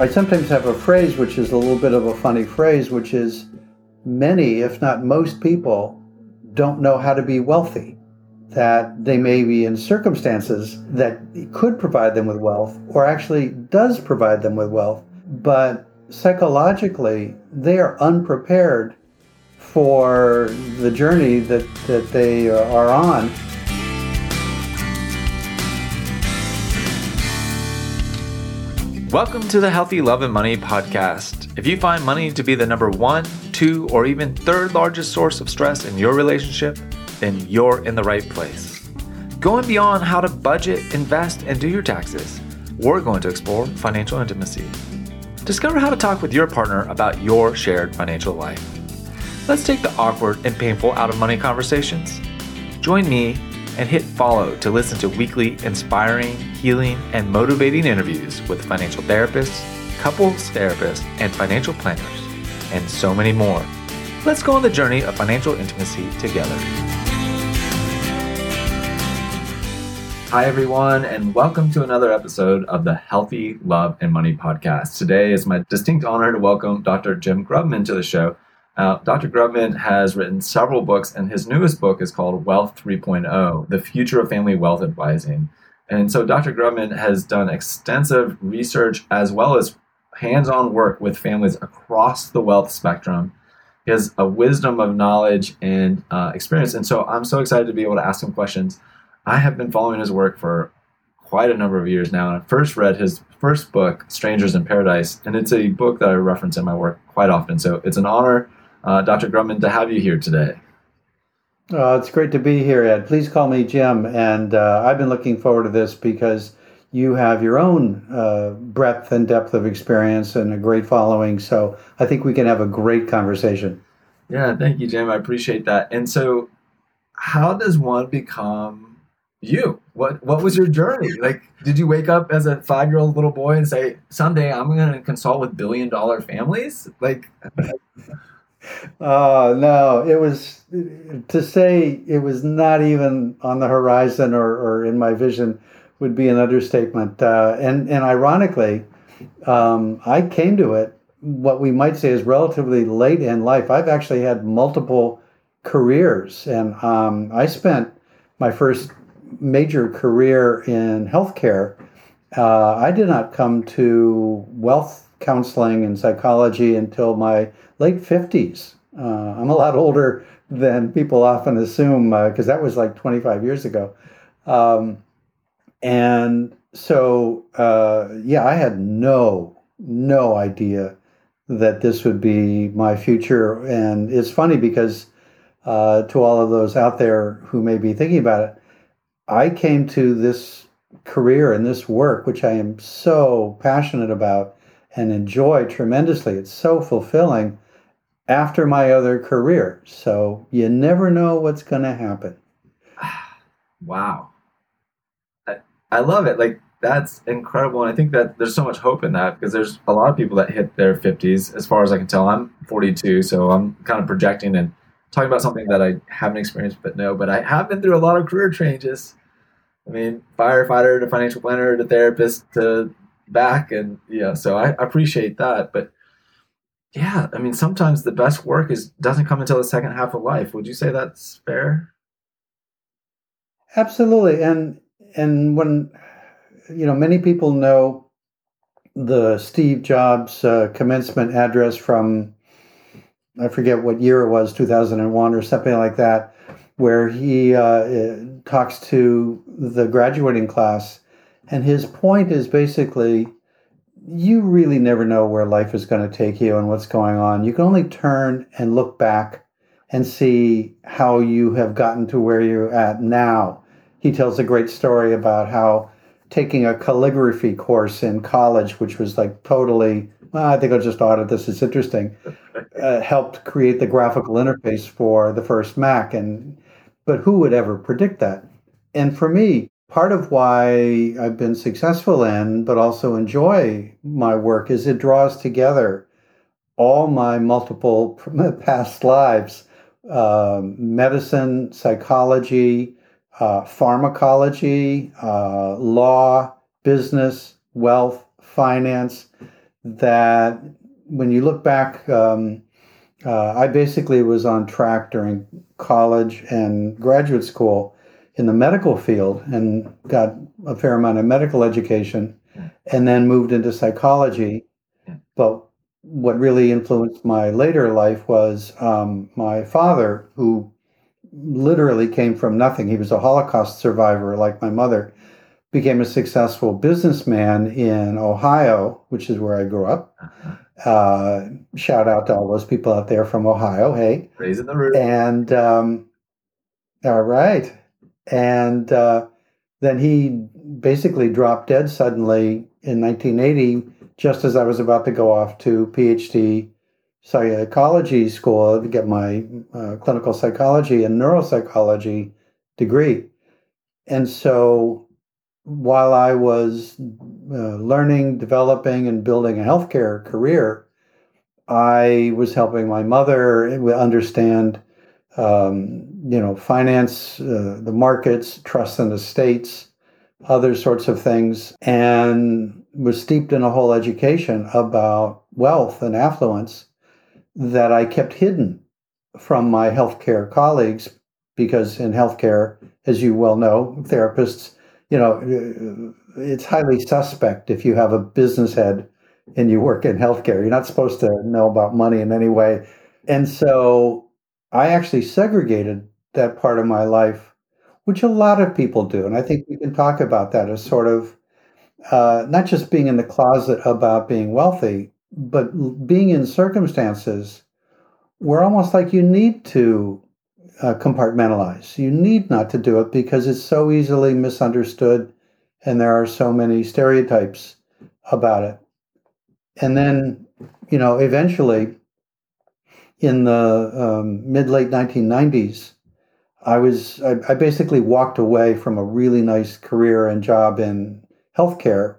I sometimes have a phrase which is a little bit of a funny phrase, which is many, if not most people, don't know how to be wealthy. That they may be in circumstances that could provide them with wealth or actually does provide them with wealth, but psychologically they are unprepared for the journey that, that they are on. Welcome to the Healthy Love and Money podcast. If you find money to be the number one, two, or even third largest source of stress in your relationship, then you're in the right place. Going beyond how to budget, invest, and do your taxes, we're going to explore financial intimacy. Discover how to talk with your partner about your shared financial life. Let's take the awkward and painful out of money conversations. Join me and hit follow to listen to weekly inspiring, healing, and motivating interviews with financial therapists, couples therapists, and financial planners, and so many more. Let's go on the journey of financial intimacy together. Hi, everyone, and welcome to another episode of the Healthy Love and Money podcast. Today is my distinct honor to welcome Dr. Jim Grubman to the show. Uh, Dr. Grubman has written several books, and his newest book is called Wealth 3.0 The Future of Family Wealth Advising. And so Dr. Grubman has done extensive research as well as hands on work with families across the wealth spectrum. He has a wisdom of knowledge and uh, experience. And so I'm so excited to be able to ask him questions. I have been following his work for quite a number of years now. And I first read his first book, Strangers in Paradise, and it's a book that I reference in my work quite often. So it's an honor uh, Dr. Grubman, to have you here today. Uh, it's great to be here, Ed. Please call me Jim. And uh, I've been looking forward to this because you have your own uh, breadth and depth of experience and a great following. So I think we can have a great conversation. Yeah, thank you, Jim. I appreciate that. And so, how does one become you? What What was your journey? Like, did you wake up as a five year old little boy and say, "Someday I'm going to consult with billion dollar families"? Like. Oh no, it was to say it was not even on the horizon or, or in my vision would be an understatement. Uh, and and ironically, um, I came to it what we might say is relatively late in life. I've actually had multiple careers, and um, I spent my first major career in healthcare. Uh, I did not come to wealth counseling and psychology until my late 50s. Uh, I'm a lot older than people often assume because uh, that was like 25 years ago. Um, and so, uh, yeah, I had no, no idea that this would be my future. And it's funny because uh, to all of those out there who may be thinking about it, I came to this career and this work, which I am so passionate about and enjoy tremendously. It's so fulfilling after my other career. So you never know what's going to happen. wow. I, I love it. Like, that's incredible. And I think that there's so much hope in that because there's a lot of people that hit their 50s. As far as I can tell, I'm 42, so I'm kind of projecting and talking about something that I haven't experienced but no, But I have been through a lot of career changes. I mean, firefighter to financial planner to therapist to back. And, yeah, so I appreciate that. But yeah, I mean, sometimes the best work is doesn't come until the second half of life. Would you say that's fair? Absolutely, and and when you know many people know the Steve Jobs uh, commencement address from I forget what year it was, two thousand and one or something like that, where he uh, talks to the graduating class, and his point is basically you really never know where life is going to take you and what's going on. You can only turn and look back and see how you have gotten to where you're at now. He tells a great story about how taking a calligraphy course in college, which was like totally, well, I think I'll just audit this, it's interesting, uh, helped create the graphical interface for the first Mac. And but who would ever predict that? And for me, part of why I've been successful in, but also enjoy my work, is it draws together all my multiple past lives um, medicine, psychology, uh, pharmacology, uh, law, business, wealth, finance. that when you look back, um, uh, I basically was on track during college and graduate school in the medical field and got a fair amount of medical education and then moved into psychology. But what really influenced my later life was um, my father, who literally came from nothing. He was a Holocaust survivor, like my mother, became a successful businessman in Ohio, which is where I grew up. Uh-huh. Uh, shout out to all those people out there from Ohio. Hey, raising the roof. And um, all right, and uh, then he basically dropped dead suddenly in 1980, just as I was about to go off to PhD psychology school to get my uh, clinical psychology and neuropsychology degree. And so while I was uh, learning, developing, and building a healthcare career, I was helping my mother understand, um, you know, finance, uh, the markets, trusts and estates, other sorts of things, and was steeped in a whole education about wealth and affluence that I kept hidden from my healthcare colleagues because in healthcare, as you well know, therapists you know, uh, it's highly suspect if you have a business head and you work in healthcare. You're not supposed to know about money in any way. And so I actually segregated that part of my life, which a lot of people do. And I think we can talk about that as sort of uh, not just being in the closet about being wealthy, but being in circumstances where almost like you need to uh, compartmentalize. You need not to do it because it's so easily misunderstood and there are so many stereotypes about it. And then, you know, eventually in the um, mid late 1990s, I was, I, I basically walked away from a really nice career and job in healthcare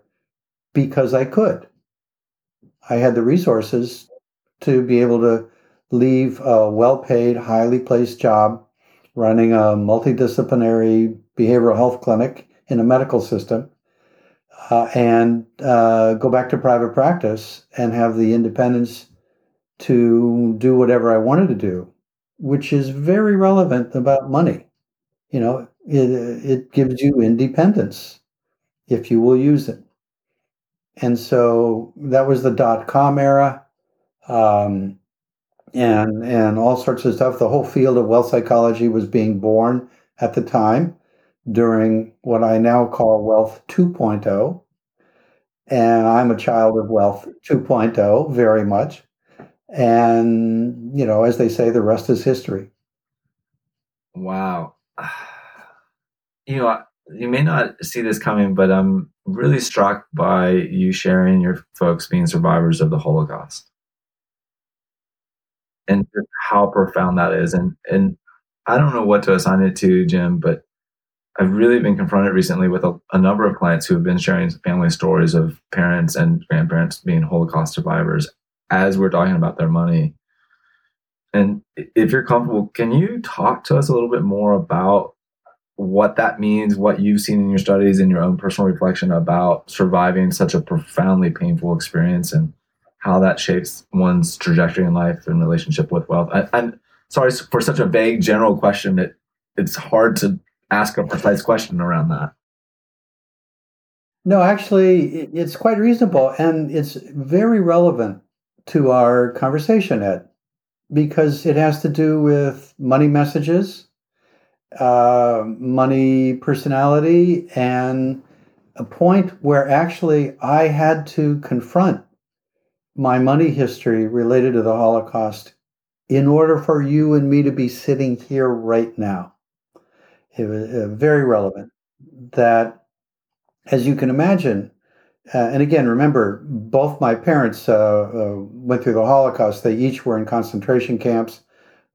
because I could. I had the resources to be able to leave a well paid, highly placed job running a multidisciplinary behavioral health clinic in a medical system uh, and uh, go back to private practice and have the independence to do whatever I wanted to do, which is very relevant about money. You know, it, it gives you independence if you will use it. And so that was the dot com era. Um, and and all sorts of stuff. The whole field of wealth psychology was being born at the time during what I now call Wealth 2.0. And I'm a child of Wealth 2.0 very much. And, you know, as they say, the rest is history. Wow. You know, you may not see this coming, but I'm really struck by you sharing your folks being survivors of the Holocaust and how profound that is. And and I don't know what to assign it to, Jim, but I've really been confronted recently with a, a, number of clients who have been sharing family stories of parents and grandparents being Holocaust survivors as we're talking about their money. And if you're comfortable, can you talk to us a little bit more about what that means, what you've seen in your studies and your own personal reflection about surviving such a profoundly painful experience and how that shapes one's trajectory in life and relationship with wealth. I, am sorry for such a vague general question that it's hard to ask a precise question around that. No, actually, it's quite reasonable and it's very relevant to our conversation, Ed, because it has to do with money messages, uh, money personality, and a point where actually I had to confront my money history related to the Holocaust in order for you and me to be sitting here right now. It was uh, very relevant that, as you can imagine, uh, and again, remember, both my parents uh, uh, went through the Holocaust. They each were in concentration camps.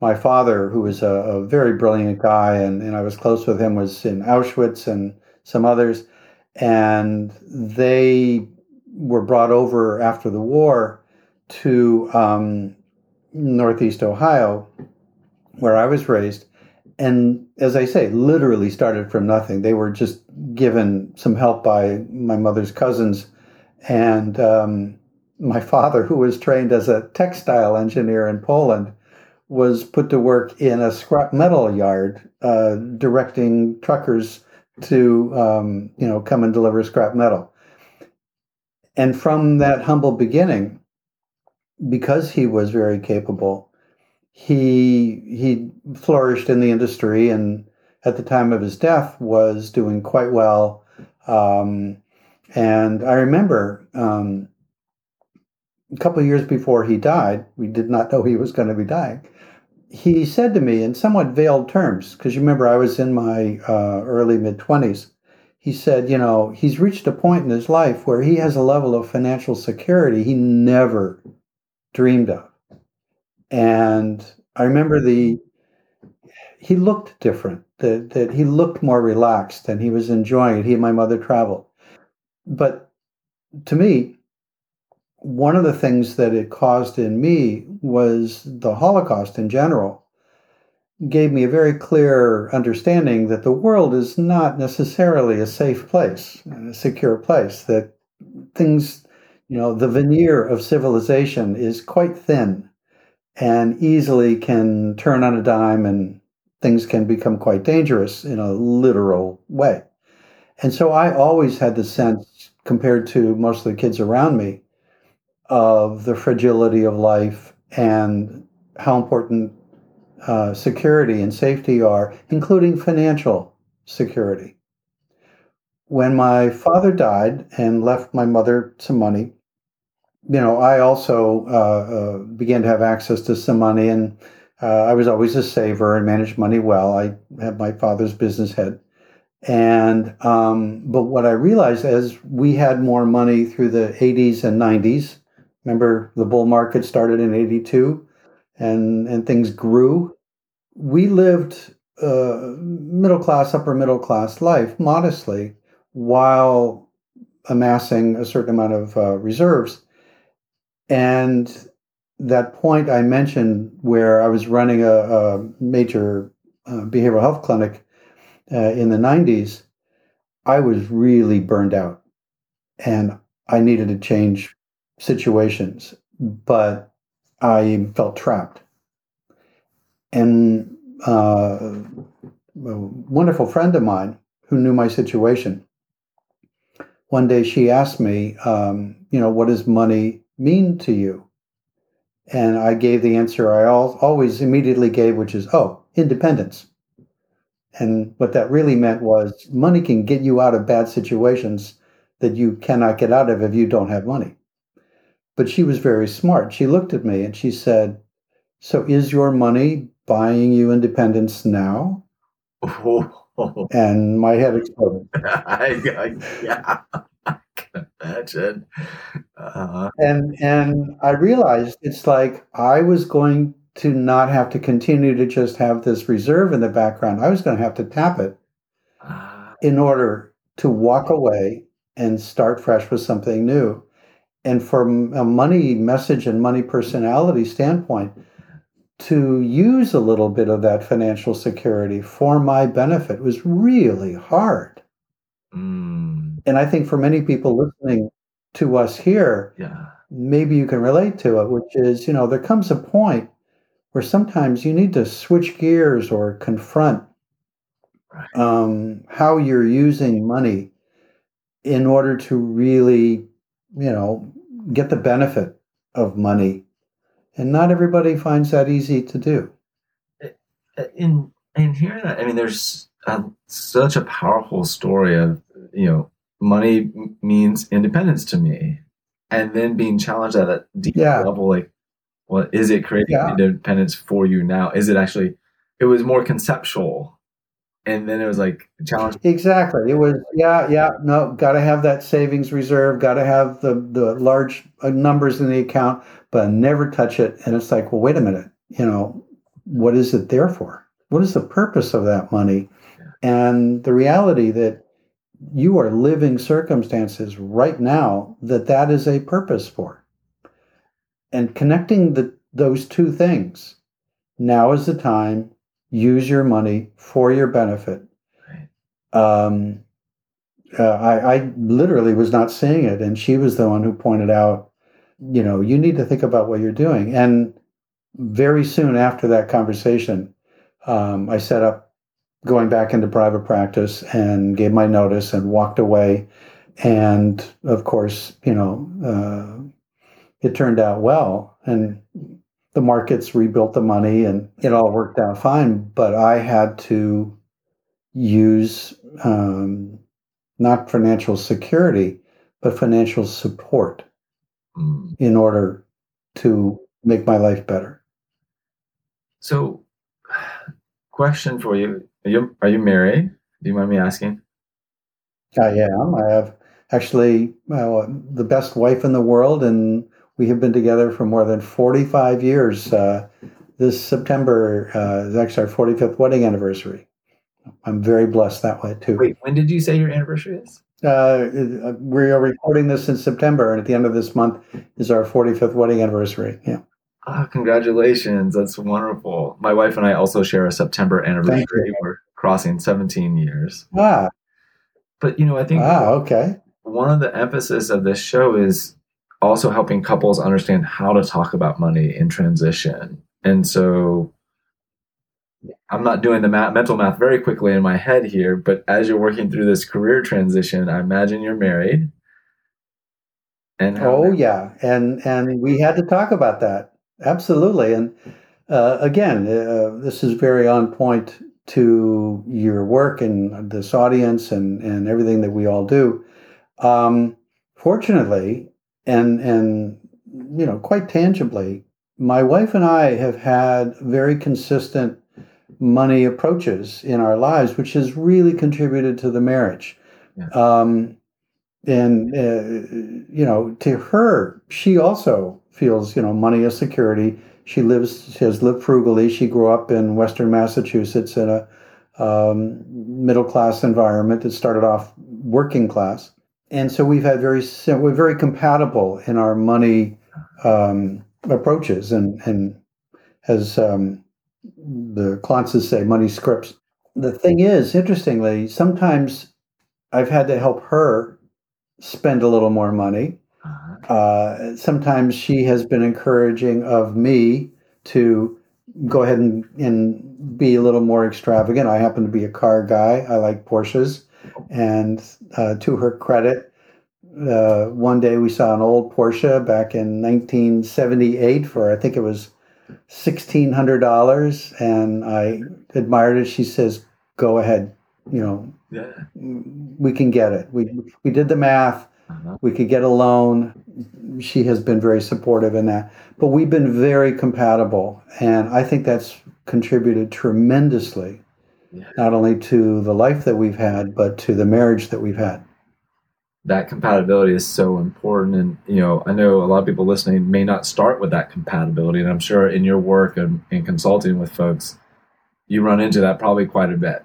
My father, who was a, a very brilliant guy, and, and I was close with him, was in Auschwitz and some others. And they were brought over after the war to um, Northeast Ohio, where I was raised. And as I say, literally started from nothing. They were just given some help by my mother's cousins. And um, my father, who was trained as a textile engineer in Poland, was put to work in a scrap metal yard, uh, directing truckers to um, you know come and deliver scrap metal. And from that humble beginning, because he was very capable, he he flourished in the industry, and at the time of his death was doing quite well. Um, and I remember um, a couple of years before he died, we did not know he was going to be dying. He said to me in somewhat veiled terms, because you remember I was in my uh, early mid 20s. He said, you know, he's reached a point in his life where he has a level of financial security he never dreamed of. And I remember the, he looked different, that, that he looked more relaxed and he was enjoying it. He and my mother traveled. But to me, one of the things that it caused in me was the Holocaust in general gave me a very clear understanding that the world is not necessarily a safe place, a secure place, that things, you know, the veneer of civilization is quite thin and easily can turn on a dime and things can become quite dangerous in a literal way. And so I always had the sense, compared to most of the kids around me, of the fragility of life and how important uh, security and safety are, including financial security. When my father died and left my mother some money, you know, I also uh, uh, began to have access to some money, and uh, I was always a saver and managed money well. I had my father's business head, and um, but what I realized as we had more money through the 80s and 90s, Remember, the bull market started in 82 and, and things grew. We lived middle class, upper middle class life modestly while amassing a certain amount of uh, reserves. And that point I mentioned where I was running a, a major uh, behavioral health clinic uh, in the 90s, I was really burned out and I needed to change situations, but I felt trapped. And uh, a wonderful friend of mine who knew my situation, one day she asked me, um, you know, what does money mean to you? And I gave the answer I always immediately gave, which is, oh, independence. And what that really meant was money can get you out of bad situations that you cannot get out of if you don't have money. But she was very smart. She looked at me and she said, So is your money buying you independence now? Oh. And my head exploded. Yeah, imagine. Uh-huh. And and I realized it's like I was going to not have to continue to just have this reserve in the background. I was going to have to tap it uh, in order to walk away and start fresh with something new and from a money message and money personality standpoint, to use a little bit of that financial security for my benefit was really hard. Mm. And I think for many people listening to us here, yeah. maybe you can relate to it, which is, you know, there comes a point where sometimes you need to switch gears or confront right. um, how you're using money in order to really, you know, get the benefit of money. And not everybody finds that easy to do. Eh, eh, in in hearing that, I mean, there's a, such a powerful story of you know, money means independence to me, and then being challenged at a deep yeah. level, like, well, is it creating yeah. independence for you now? Is it actually? It was more conceptual and then it was like challenge exactly it was yeah yeah no got to have that savings reserve got to have the the large uh, numbers in the account but never touch it and it's like well wait a minute you know what is it there for what is the purpose of that money yeah. and the reality that you are living circumstances right now that that is a purpose for and connecting the those two things now is the time use your money for your benefit. Um, uh, I, I literally was not seeing it, and she was the one who pointed out you know, you need to think about what you're doing. And very soon after that conversation, um, I set up going back into private practice and gave my notice and walked away. And of course, you know, uh, it turned out well. And the markets rebuilt the money and it all worked out fine. But I had to use um, not financial security, but financial support Mm. in order to make my life better. So, question for you: Are you are you married? Do you mind me asking? I am. I have actually uh, the best wife in the world, and we have been together for more than 45 years. Uh, this September uh, is actually our 45th wedding anniversary. I'm very blessed that way too. Wait, when did you say your anniversary is? Uh, we are recording this in September, and at the end of this month is our 45th wedding anniversary. Yeah. Ah, congratulations! That's wonderful. My wife and I also share a September anniversary. We're crossing 17 years. Ah, But you know, I think ah, okay. one of the emphasis of this show is also helping couples understand how to talk about money in transition. And so I'm not doing the math, mental math very quickly in my head here, but as you're working through this career transition, I imagine you're married. And Oh yeah, and and we had to talk about that absolutely. And uh, again, uh, this is very on point to your work and this audience and and everything that we all do. Um, fortunately, and and you know, quite tangibly, my wife and I have had very consistent money approaches in our lives, which has really contributed to the marriage. Yeah. Um, and uh, you know, to her, she also feels you know money is security. She lives, she has lived frugally. She grew up in Western Massachusetts in a um, middle class environment. that started off working class, and so we've had very we're very compatible in our money um, approaches, and and as um, the Klontzes say, money scripts. The thing is, interestingly, sometimes I've had to help her spend a little more money. Uh, sometimes she has been encouraging of me to go ahead and, and be a little more extravagant. I happen to be a car guy. I like Porsches. And uh, to her credit, uh, one day we saw an old Porsche back in 1978 for, I think it was $1,600. And I admired it. She says, go ahead, you know, yeah. we can get it. We, we did the math Uh-huh. we could get a loan. She has been very supportive in that. But we've been very compatible. And I think that's contributed tremendously, Yeah. not only to the life that we've had, but to the marriage that we've had. That compatibility is so important. And, you know, I know a lot of people listening may not start with that compatibility. And I'm sure in your work and in consulting with folks, you run into that probably quite a bit.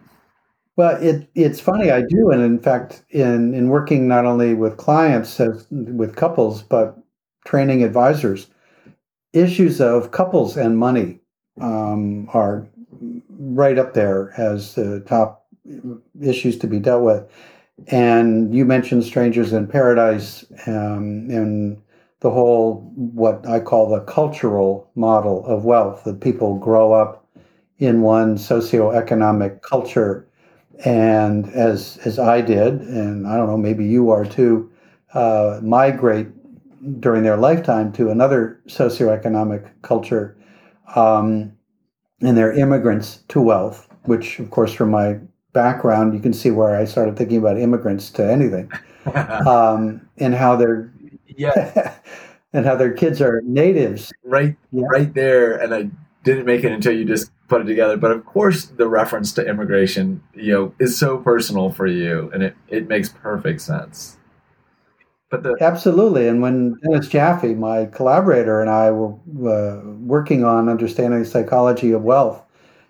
Well, it, it's funny, I do. And in fact, in, in working not only with clients, as, with couples, but training advisors, issues of couples and money um, are right up there as the top issues to be dealt with. And you mentioned Strangers in Paradise um, and the whole, what I call the cultural model of wealth, that people grow up in one socioeconomic culture. And as, as I did, and I don't know, maybe you are too, uh, migrate during their lifetime to another socioeconomic culture. Um, and they're immigrants to wealth, which, of course, from my background, you can see where I started thinking about immigrants to anything, um, and how they're yeah, and how their kids are natives. right, Yeah. right there. And I didn't make it until you just put it together. But of course, the reference to immigration, you know, is so personal for you, and it it makes perfect sense. But the Absolutely. And when Dennis Jaffe, my collaborator, and I were uh, working on understanding the psychology of wealth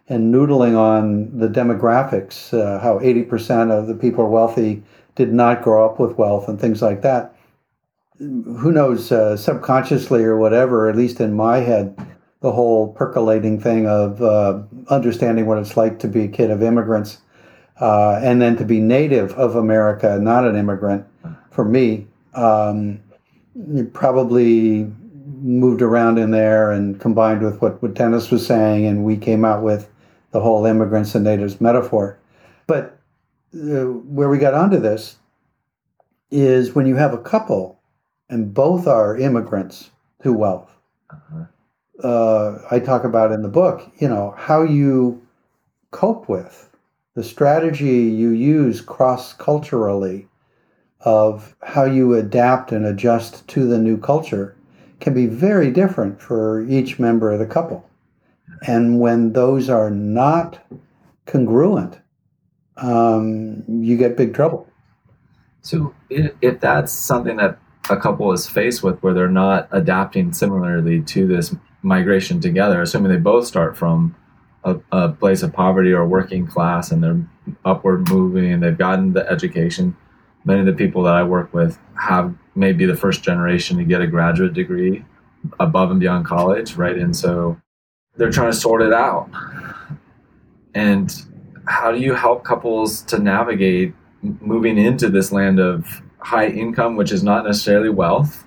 and noodling on the demographics, uh, how 80% of the people are wealthy did not grow up with wealth and things like that. Who knows, uh, subconsciously or whatever, at least in my head, the whole percolating thing of uh, understanding what it's like to be a kid of immigrants uh, and then to be native of America, not an immigrant, for me, um, probably moved around in there and combined with what, what Dennis was saying, and we came out with the whole immigrants and natives metaphor. But uh, where we got onto this is when you have a couple and both are immigrants to wealth. Uh-huh. Uh, I talk about in the book, you know, how you cope with the strategy you use cross culturally of how you adapt and adjust to the new culture can be very different for each member of the couple. And when those are not congruent, um, you get big trouble. So, if that's something that a couple is faced with where they're not adapting similarly to this migration together, assuming they both start from a, a place of poverty or working class and they're upward moving and they've gotten the education, many of the people that I work with have maybe the first generation to get a graduate degree above and beyond college, right? And so they're trying to sort it out. And how do you help couples to navigate moving into this land of high income, which is not necessarily wealth,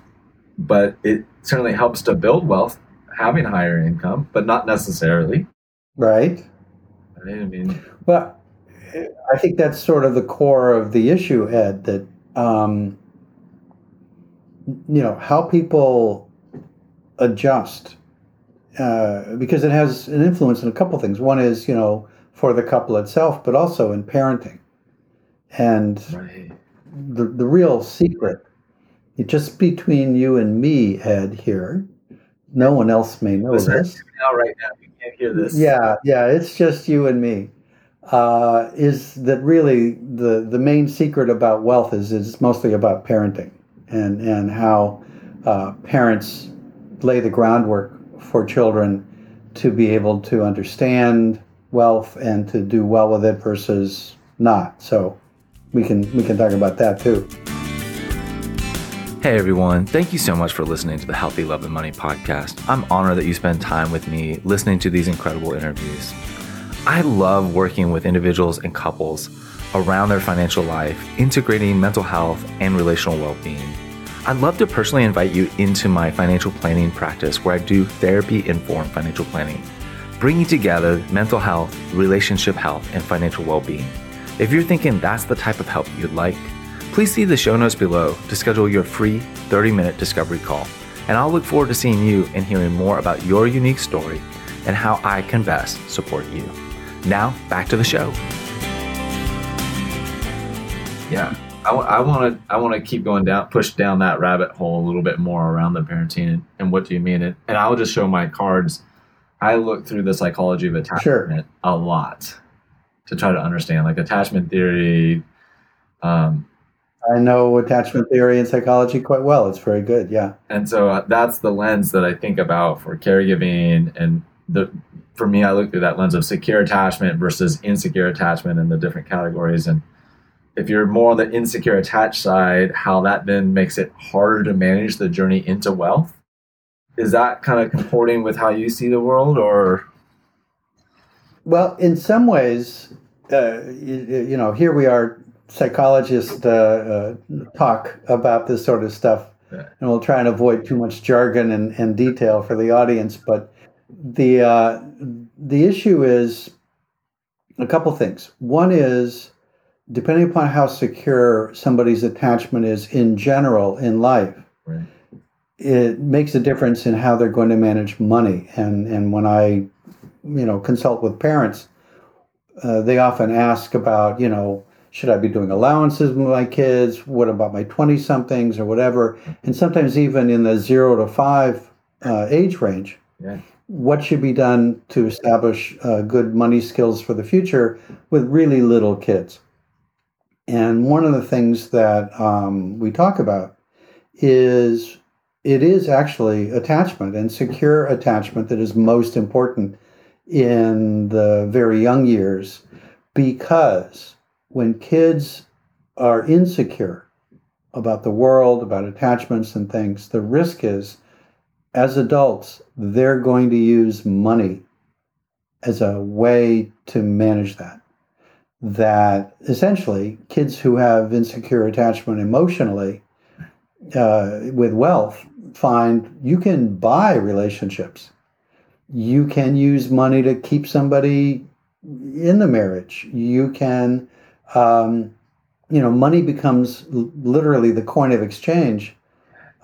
but it certainly helps to build wealth having higher income, but not necessarily. Right. I mean, well, I think that's sort of the core of the issue, Ed. That um, you know how people adjust uh, because it has an influence in a couple things. One is you know for the couple itself, but also in parenting. And right. the the real secret, just between you and me, Ed. Here, no one else may know Listen, this. Now, right now, you can't hear this. Yeah, yeah, it's just you and me uh, is that really the the main secret about wealth is is mostly about parenting and and how uh, parents lay the groundwork for children to be able to understand wealth and to do well with it versus not. So we can we can talk about that too. Hey everyone, thank you so much for listening to the Healthy Love and Money podcast. I'm honored that you spend time with me listening to these incredible interviews. I love working with individuals and couples around their financial life, integrating mental health and relational well being. I'd love to personally invite you into my financial planning practice where I do therapy informed financial planning, bringing together mental health, relationship health, and financial well being. If you're thinking that's the type of help you'd like, please see the show notes below to schedule your free 30 minute discovery call. And I'll look forward to seeing you and hearing more about your unique story and how I can best support you. Now, back to the show. Yeah, I want to I want to keep going down, push down that rabbit hole a little bit more around the parenting and, and what do you mean it? And I'll just show my cards. I look through the psychology of attachment sure. a lot to try to understand, like attachment theory. Um, I know attachment theory and psychology quite well. It's very good, yeah. And so uh, that's the lens that I think about for caregiving and the for me, I look through that lens of secure attachment versus insecure attachment and the different categories. And if you're more on the insecure attached side, how that then makes it harder to manage the journey into wealth. Is that kind of comporting with how you see the world, or? Well, in some ways, uh, you, you, know, here we are, psychologists uh, uh, talk about this sort of stuff, yeah. and we'll try and avoid too much jargon and, and detail for the audience. But the uh, the issue is a couple things. One is depending upon how secure somebody's attachment is in general in life, right. it makes a difference in how they're going to manage money. And and when I, you know, consult with parents, uh, they often ask about, you know, should I be doing allowances with my kids? What about my twenty somethings or whatever? And sometimes even in the zero to five uh, age range. Yeah what should be done to establish uh, good money skills for the future with really little kids. And one of the things that um, we talk about is it is actually attachment and secure attachment that is most important in the very young years because when kids are insecure about the world, about attachments and things, the risk is as adults, they're going to use money as a way to manage that. That essentially, kids who have insecure attachment emotionally uh, with wealth find you can buy relationships. You can use money to keep somebody in the marriage. You can, um, you know, money becomes literally the coin of exchange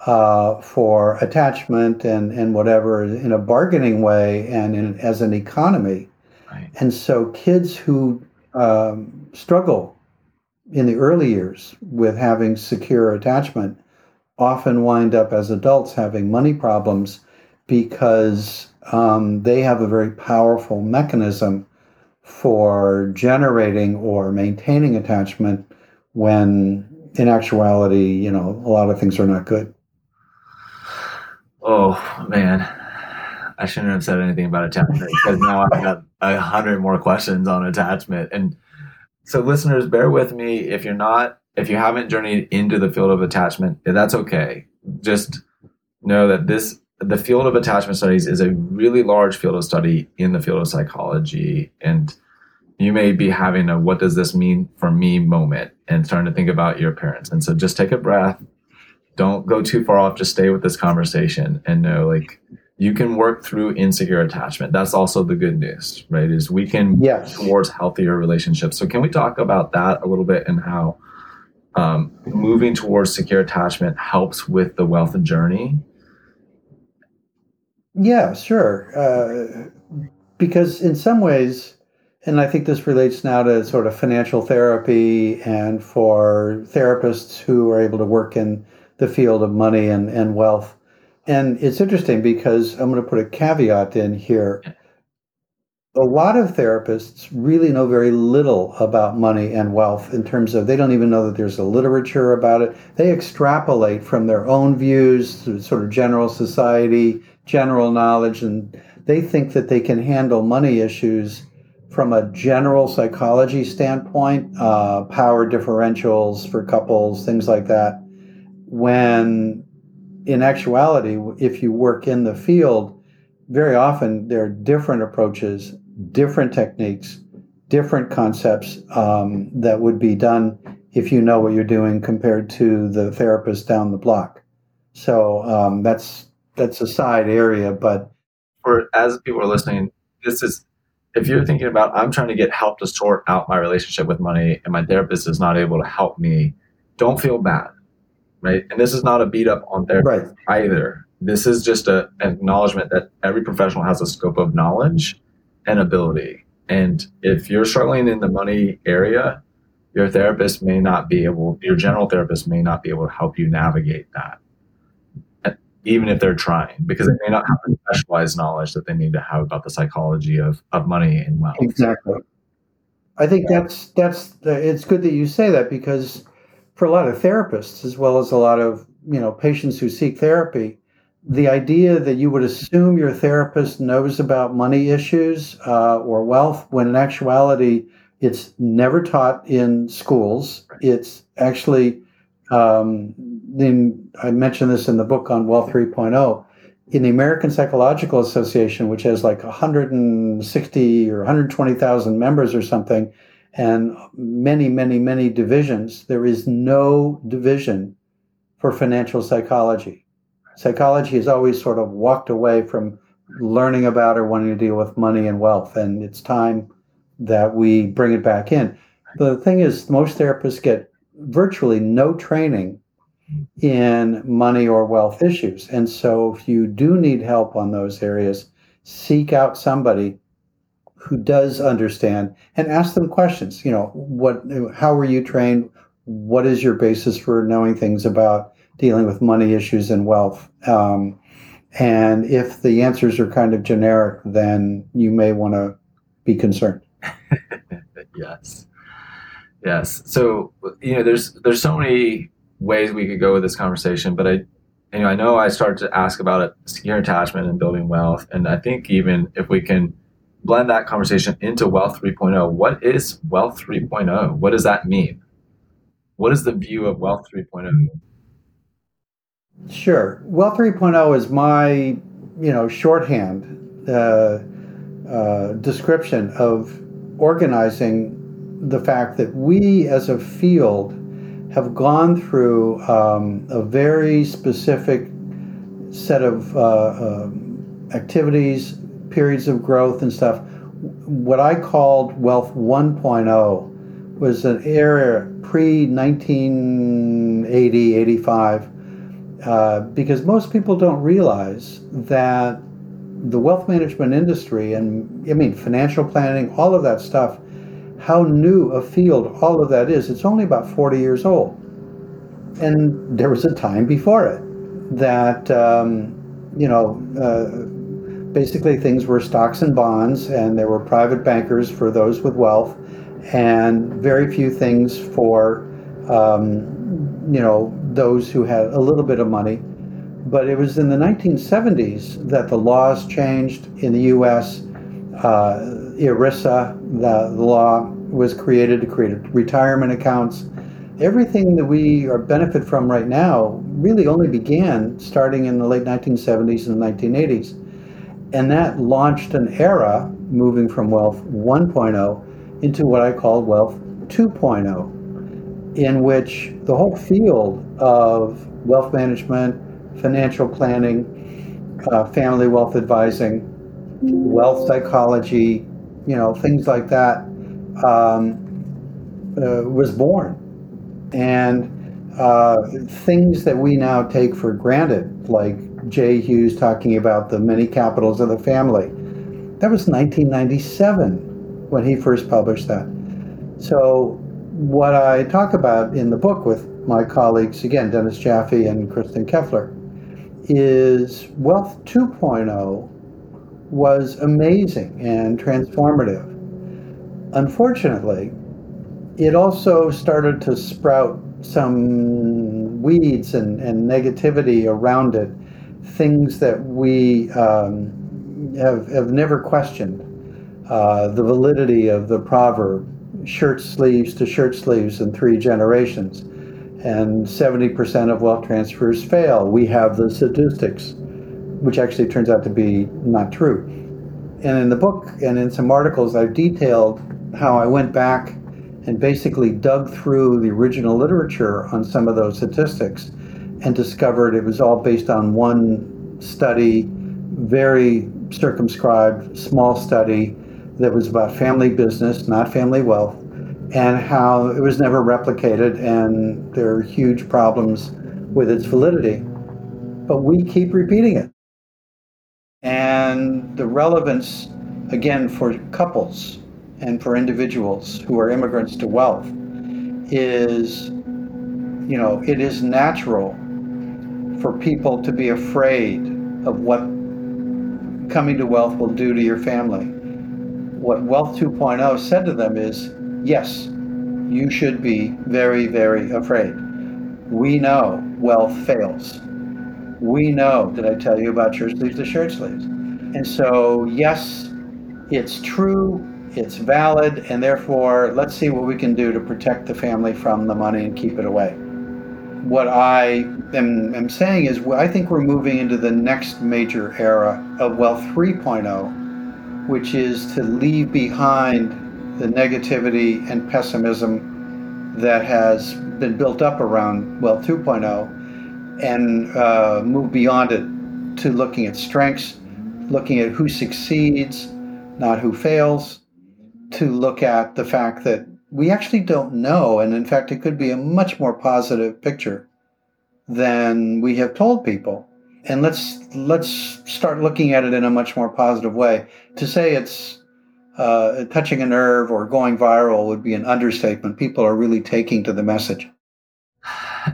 uh, for attachment and, and whatever in a bargaining way and in, as an economy. Right. And so kids who um, struggle in the early years with having secure attachment often wind up as adults having money problems because um, they have a very powerful mechanism for generating or maintaining attachment when in actuality, you know, a lot of things are not good. Oh man, I shouldn't have said anything about attachment because now I've got a hundred more questions on attachment. And so, listeners, bear with me if you're not, if you haven't journeyed into the field of attachment, that's okay. Just know that this, the field of attachment studies is a really large field of study in the field of psychology. And you may be having a what does this mean for me moment and starting to think about your parents. And so just take a breath. Don't go too far off. Just stay with this conversation and know like you can work through insecure attachment. That's also the good news, right? Is we can yes. towards healthier relationships. So can we talk about that a little bit and how um, moving towards secure attachment helps with the wealth journey? Yeah, sure. Uh, because in some ways, and I think this relates now to sort of financial therapy and for therapists who are able to work in the field of money and, and wealth. And it's interesting because I'm going to put a caveat in here. A lot of therapists really know very little about money and wealth in terms of they don't even know that there's a literature about it. They extrapolate from their own views, sort of general society, general knowledge, and they think that they can handle money issues from a general psychology standpoint, uh, power differentials for couples, things like that, when in actuality, if you work in the field, very often there are different approaches, different techniques, different concepts um, that would be done if you know what you're doing compared to the therapist down the block. So um, that's that's a side area, but for as people are listening, this is if you're thinking about I'm trying to get help to sort out my relationship with money and my therapist is not able to help me, don't feel bad. Right. And this is not a beat up on therapy right. either. This is just a, an acknowledgement that every professional has a scope of knowledge and ability. And if you're struggling in the money area, your therapist may not be able, your general therapist may not be able to help you navigate that even if they're trying, because they may not have the specialized knowledge that they need to have about the psychology of, of money and wealth. Exactly. I think that's that's it's good that you say that because for a lot of therapists as well as a lot of you know patients who seek therapy, the idea that you would assume your therapist knows about money issues uh, or wealth when in actuality it's never taught in schools. It's actually um, then I mentioned this in the book on Wealth 3.0. In the American Psychological Association, which has like 160 or 120,000 members or something, and many, many, many divisions, there is no division for financial psychology. Psychology has always sort of walked away from learning about or wanting to deal with money and wealth, and it's time that we bring it back in. The thing is, most therapists get virtually no training in money or wealth issues. And so, if you do need help on those areas, seek out somebody who does understand and ask them questions. You know, what, how were you trained? What is your basis for knowing things about dealing with money issues and wealth? Um, and if the answers are kind of generic, then you may want to be concerned. yes. Yes. So you know, there's there's so many ways we could go with this conversation, but I, you know, I know I started to ask about it, secure attachment and building wealth, and I think even if we can blend that conversation into Wealth 3.0, what is Wealth 3.0? What does that mean? What is the view of Wealth 3.0? Sure. Wealth 3.0 is my, you know, shorthand uh, uh, description of organizing the fact that we as a field have gone through um, a very specific set of uh, uh, activities, periods of growth, and stuff. What I called Wealth 1.0 was an era pre 1980, 85, uh, because most people don't realize that the wealth management industry and I mean financial planning, all of that stuff, how new a field all of that is. It's only about 40 years old. And there was a time before it that, um, you know, uh, basically things were stocks and bonds, and there were private bankers for those with wealth, and very few things for, um, you know, those who had a little bit of money. But it was in the 1970s that the laws changed in the U.S. Uh, ERISA, the, the law was created to create retirement accounts. Everything that we are benefit from right now really only began starting in the late 1970s and 1980s. And that launched an era moving from wealth 1.0 into what I call wealth 2.0, in which the whole field of wealth management, financial planning, uh, family wealth advising, wealth psychology, you know, things like that, um, uh, was born. And uh, things that we now take for granted, like Jay Hughes talking about the many capitals of the family, that was 1997 when he first published that. So, what I talk about in the book with my colleagues, again, Dennis Jaffe and Kristin Keffeler, is Wealth 2.0 was amazing and transformative. Unfortunately, it also started to sprout some weeds and, and negativity around it, things that we um, have, have never questioned. Uh, the validity of the proverb, shirt sleeves to shirt sleeves in three generations. And 70% of wealth transfers fail. We have the statistics which actually turns out to be not true. And in the book and in some articles, I've detailed how I went back and basically dug through the original literature on some of those statistics and discovered it was all based on one study, very circumscribed, small study that was about family business, not family wealth, and how it was never replicated, and there are huge problems with its validity. But we keep repeating it and the relevance, again, for couples and for individuals who are immigrants to wealth is, you know, it is natural for people to be afraid of what coming to wealth will do to your family. What Wealth 2.0 said to them is yes, you should be very, very afraid. We know wealth fails we know did I tell you about shirt sleeves to shirt sleeves. And so, yes, it's true, it's valid, and therefore, let's see what we can do to protect the family from the money and keep it away. What I am, am saying is, I think we're moving into the next major era of Wealth 3.0, which is to leave behind the negativity and pessimism that has been built up around Wealth 2.0 and uh, move beyond it to looking at strengths, looking at who succeeds, not who fails, to look at the fact that we actually don't know, and in fact, it could be a much more positive picture than we have told people. And let's let's start looking at it in a much more positive way. To say it's uh, touching a nerve or going viral would be an understatement. People are really taking to the message.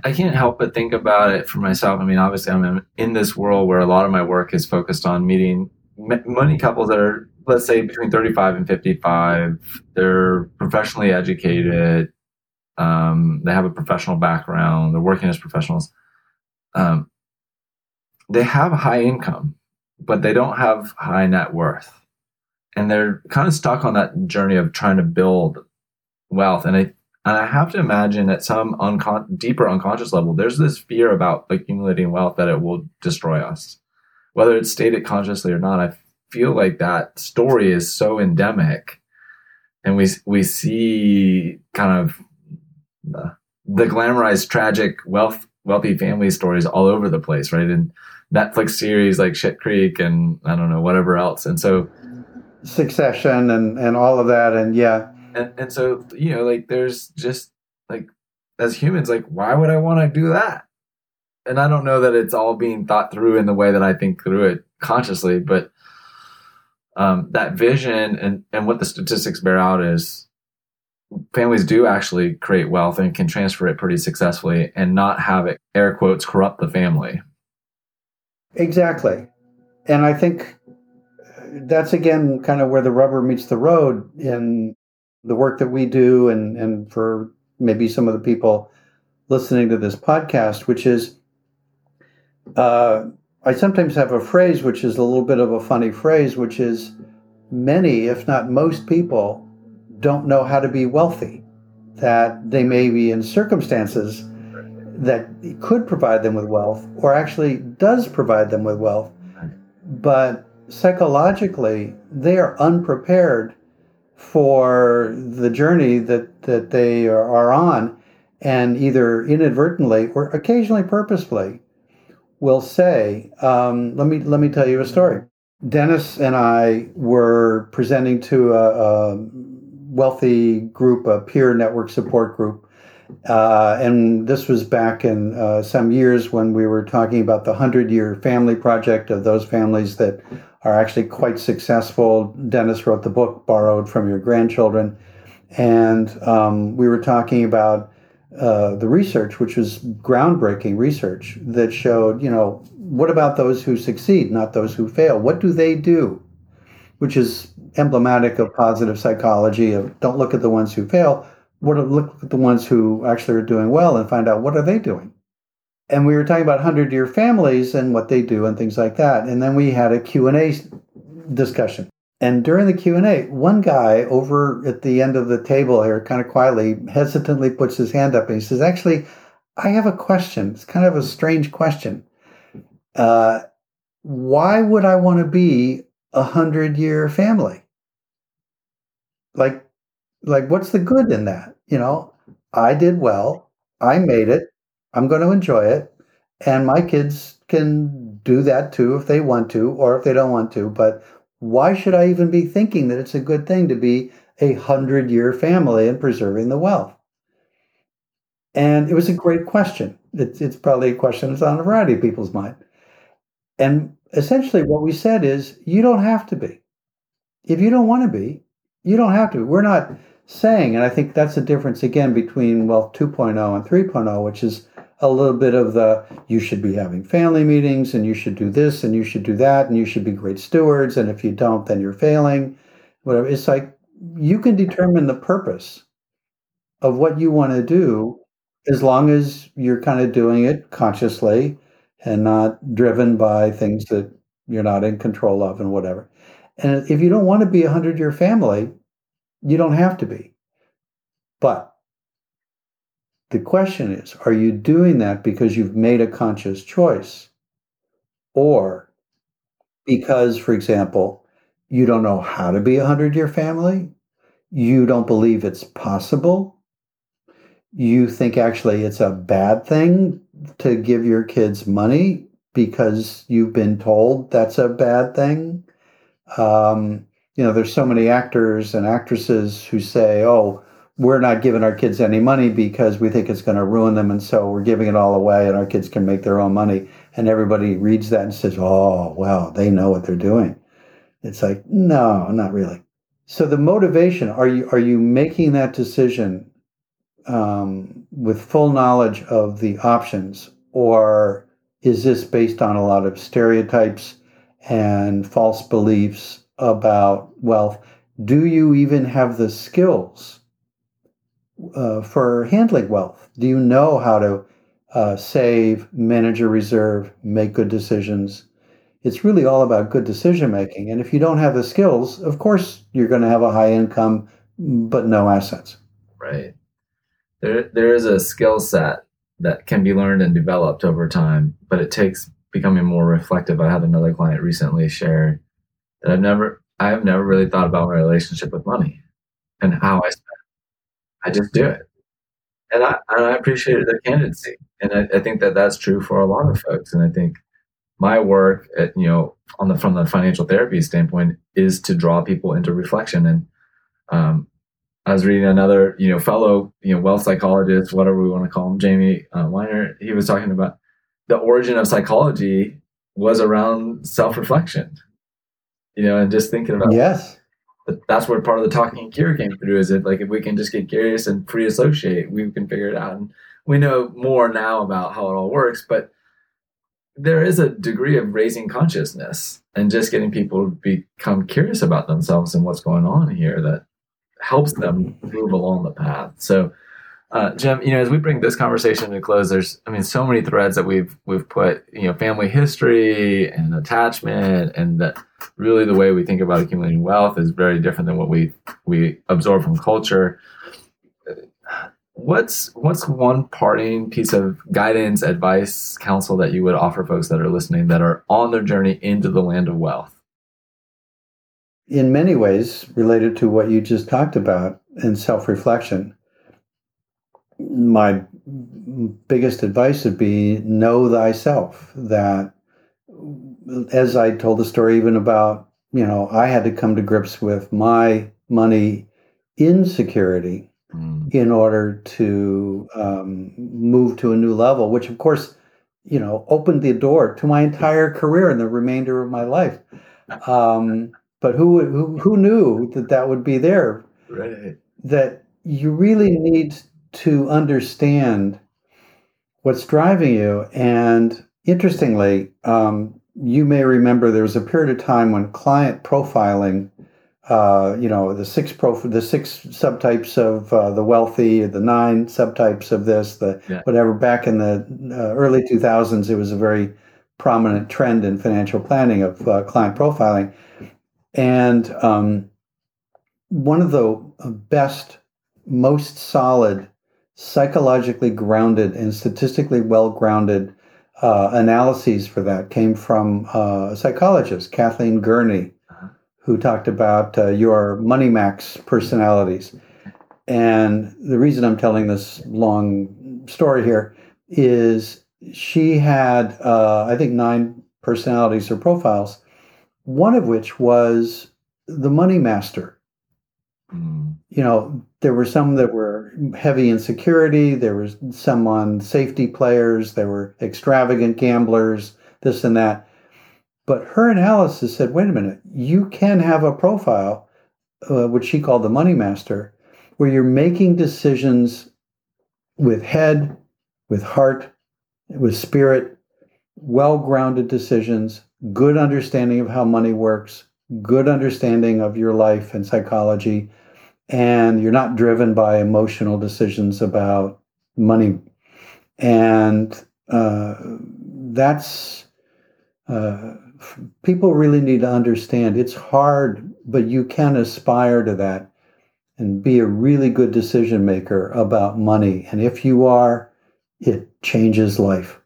I can't help but think about it for myself. I mean, obviously, I'm in this world where a lot of my work is focused on meeting money couples that are, let's say, between 35 and 55. They're professionally educated. Um, they have a professional background. They're working as professionals. Um, they have high income, but they don't have high net worth. And they're kind of stuck on that journey of trying to build wealth. And I and I have to imagine at some uncon- deeper unconscious level, there's this fear about accumulating wealth that it will destroy us. Whether it's stated consciously or not, I feel like that story is so endemic. And we, we see kind of the, the glamorized tragic wealth wealthy family stories all over the place, right? And Netflix series like Shit Creek and I don't know whatever else. And so Succession and and all of that, and yeah, and and so you know like there's just like as humans like why would I want to do that? And I don't know that it's all being thought through in the way that I think through it consciously, but um, that vision and and what the statistics bear out is families do actually create wealth and can transfer it pretty successfully and not have it air quotes corrupt the family Exactly. And I think that's again kind of where the rubber meets the road in the work that we do and, and for maybe some of the people listening to this podcast, which is uh, I sometimes have a phrase which is a little bit of a funny phrase, which is many, if not most people, don't know how to be wealthy. That they may be in circumstances that could provide them with wealth or actually does provide them with wealth, but psychologically they are unprepared for the journey that, that they are on and either inadvertently or occasionally purposefully will say, um, let me let me tell you a story. Dennis and I were presenting to a, a wealthy group, a peer network support group, uh, and this was back in uh, some years when we were talking about the 100 year family project of those families that are actually quite successful. Dennis wrote the book, Borrowed from Your Grandchildren. And um, we were talking about uh, the research, which was groundbreaking research that showed, you know, what about those who succeed, not those who fail? What do they do? Which is emblematic of positive psychology of don't look at the ones who fail, what look at the ones who actually are doing well and find out what are they doing. And we were talking about 100-year families and what they do and things like that. And then we had a Q&A discussion. And during the Q&A, one guy over at the end of the table here kind of quietly, hesitantly puts his hand up and he says, actually, I have a question. It's kind of a strange question. Uh, why would I want to be a hundred year family? Like, like what's the good in that you know i did well i made it i'm going to enjoy it. And my kids can do that too if they want to or if they don't want to but why should i even be thinking that it's a good thing to be a hundred year family and preserving the wealth? And it was a great question. It's, it's probably a question that's on a variety of people's mind. And essentially what we said is you don't have to be. If you don't want to be you don't have to we're not saying. And I think that's the difference again between Wealth 2.0 and 3.0, which is a little bit of the you should be having family meetings and you should do this and you should do that and you should be great stewards. And if you don't, then you're failing. Whatever. It's like you can determine the purpose of what you want to do as long as you're kind of doing it consciously and not driven by things that you're not in control of and whatever. And if you don't want to be a hundred year family, you don't have to be. But the question is are you doing that because you've made a conscious choice? Or because, for example, you don't know how to be a 100 year family? You don't believe it's possible? You think actually it's a bad thing to give your kids money because you've been told that's a bad thing? Um, you know, there's so many actors and actresses who say, oh, we're not giving our kids any money because we think it's going to ruin them. And so we're giving it all away and our kids can make their own money. And everybody reads that and says, oh, well, they know what they're doing. It's like, no, not really. So the motivation, are you, are you making that decision um, with full knowledge of the options or is this based on a lot of stereotypes and false beliefs about wealth, do you even have the skills uh, for handling wealth? Do you know how to uh, save, manage a reserve, make good decisions? It's really all about good decision making. And if you don't have the skills, of course, you're going to have a high income, but no assets. Right. There, there is a skill set that can be learned and developed over time, but it takes becoming more reflective. I had another client recently share that I've never I have never really thought about my relationship with money and how I. I just do it. and I, and I appreciated the candidacy. And I, I, think that that's true for a lot of folks. And I think my work at, you know, on the, from the financial therapy standpoint is to draw people into reflection. And, um, I was reading another, you know, fellow, you know, wealth psychologist, whatever we want to call him, Jamie uh, Weiner. He was talking about the origin of psychology was around self-reflection, you know, and just thinking about yes, that's where part of the talking cure came through. Is it like if we can just get curious and free associate, we can figure it out. And we know more now about how it all works, but there is a degree of raising consciousness and just getting people to become curious about themselves and what's going on here that helps them move along the path. So, uh, Jim, you know, as we bring this conversation to close, there's, I mean, so many threads that we've we've put, you know, family history and attachment, and that really the way we think about accumulating wealth is very different than what we we absorb from culture. What's what's one parting piece of guidance, advice, counsel that you would offer folks that are listening that are on their journey into the land of wealth? in many ways related to what you just talked about in self reflection. My biggest advice would be know thyself. That, as I told the story, even about, you know, I had to come to grips with my money insecurity mm. in order to um, move to a new level, which, of course, you know, opened the door to my entire career and the remainder of my life. Um, but who who who knew that that would be there? Right. That you really need to understand what's driving you. And interestingly, um, you may remember there was a period of time when client profiling, uh, you know, the six prof- the six subtypes of uh, the wealthy, the nine subtypes of this, the yeah. whatever. Back in the uh, early 2000s, it was a very prominent trend in financial planning of uh, client profiling. And um, one of the best, most solid, psychologically grounded, and statistically well grounded uh, analyses for that came from uh, a psychologist, Kathleen Gurney, uh-huh. who talked about uh, your money max personalities. And the reason I'm telling this long story here is she had, uh, I think, nine personalities or profiles one of which was the money master. Mm. You know, there were some that were heavy in security, there was some on safety players, there were extravagant gamblers, this and that. But her analysis said, wait a minute, you can have a profile, uh, which she called the money master, where you're making decisions with head, with heart, with spirit, well grounded decisions good understanding of how money works, good understanding of your life and psychology, and you're not driven by emotional decisions about money. And uh, that's, uh, people really need to understand it's hard, but you can aspire to that and be a really good decision maker about money. And if you are, it changes life.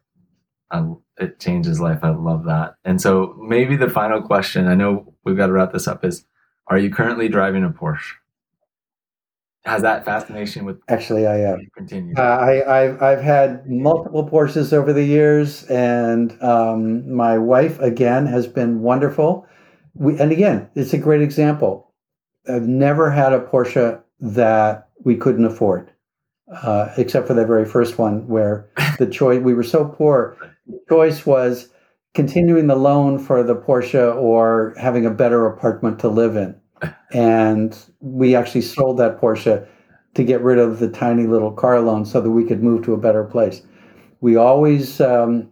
I it changes life. I love that. And so maybe the final question, I know we've got to wrap this up, is are you currently driving a Porsche? Has that fascination with actually I am continue? Uh, I I've, I've had multiple Porsches over the years, and um, my wife again has been wonderful. We and again, it's a great example. I've never had a Porsche that we couldn't afford, uh, except for the very first one where the choice we were so poor the choice was continuing the loan for the Porsche or having a better apartment to live in. And we actually sold that Porsche to get rid of the tiny little car loan so that we could move to a better place. We always um,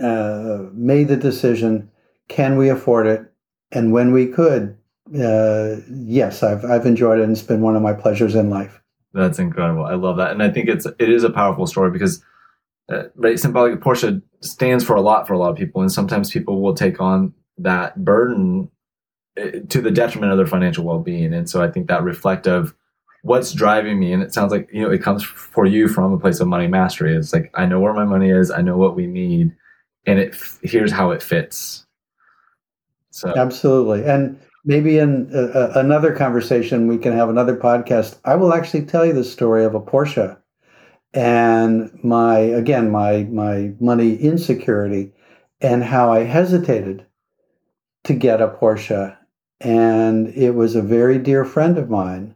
uh, made the decision can we afford it? And when we could, uh, yes, I've, I've enjoyed it and it's been one of my pleasures in life. That's incredible. I love that. And I think it's it is a powerful story because uh, right symbolic Porsche stands for a lot for a lot of people, and sometimes people will take on that burden to the detriment of their financial well-being. And so I think that reflective what's driving me and it sounds like you know it comes for you from a place of money mastery it's like i know where my money is i know what we need and it here's how it fits so absolutely and maybe in uh, uh, another conversation we can have another podcast i will actually tell you the story of a porsche and my again my my money insecurity and how I hesitated to get a Porsche. And it was a very dear friend of mine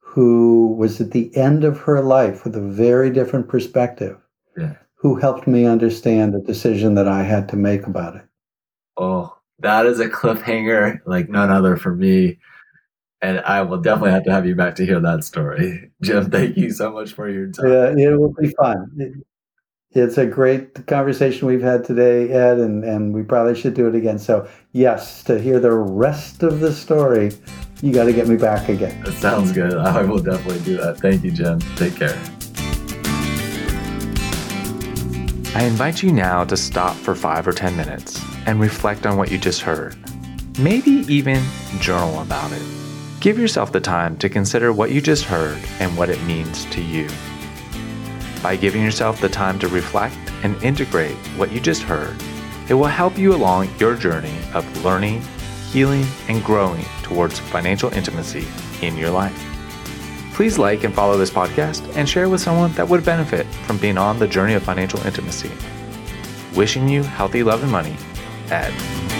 who was at the end of her life with a very different perspective, Yeah. who helped me understand the decision that I had to make about it. Oh, that is a cliffhanger like none other for me. And I will definitely have to have you back to hear that story. Jim, thank you so much for your time. Yeah, it will be fun. It- it's a great conversation we've had today, Ed, and, and we probably should do it again. So, yes, to hear the rest of the story, you got to get me back again. That sounds good. I will definitely do that. Thank you, Jim. Take care. I invite you now to stop for five or 10 minutes and reflect on what you just heard. Maybe even journal about it. Give yourself the time to consider what you just heard and what it means to you. By giving yourself the time to reflect and integrate what you just heard, it will help you along your journey of learning, healing, and growing towards financial intimacy in your life. Please like and follow this podcast and share with someone that would benefit from being on the journey of financial intimacy. Wishing you healthy love and money, Ed.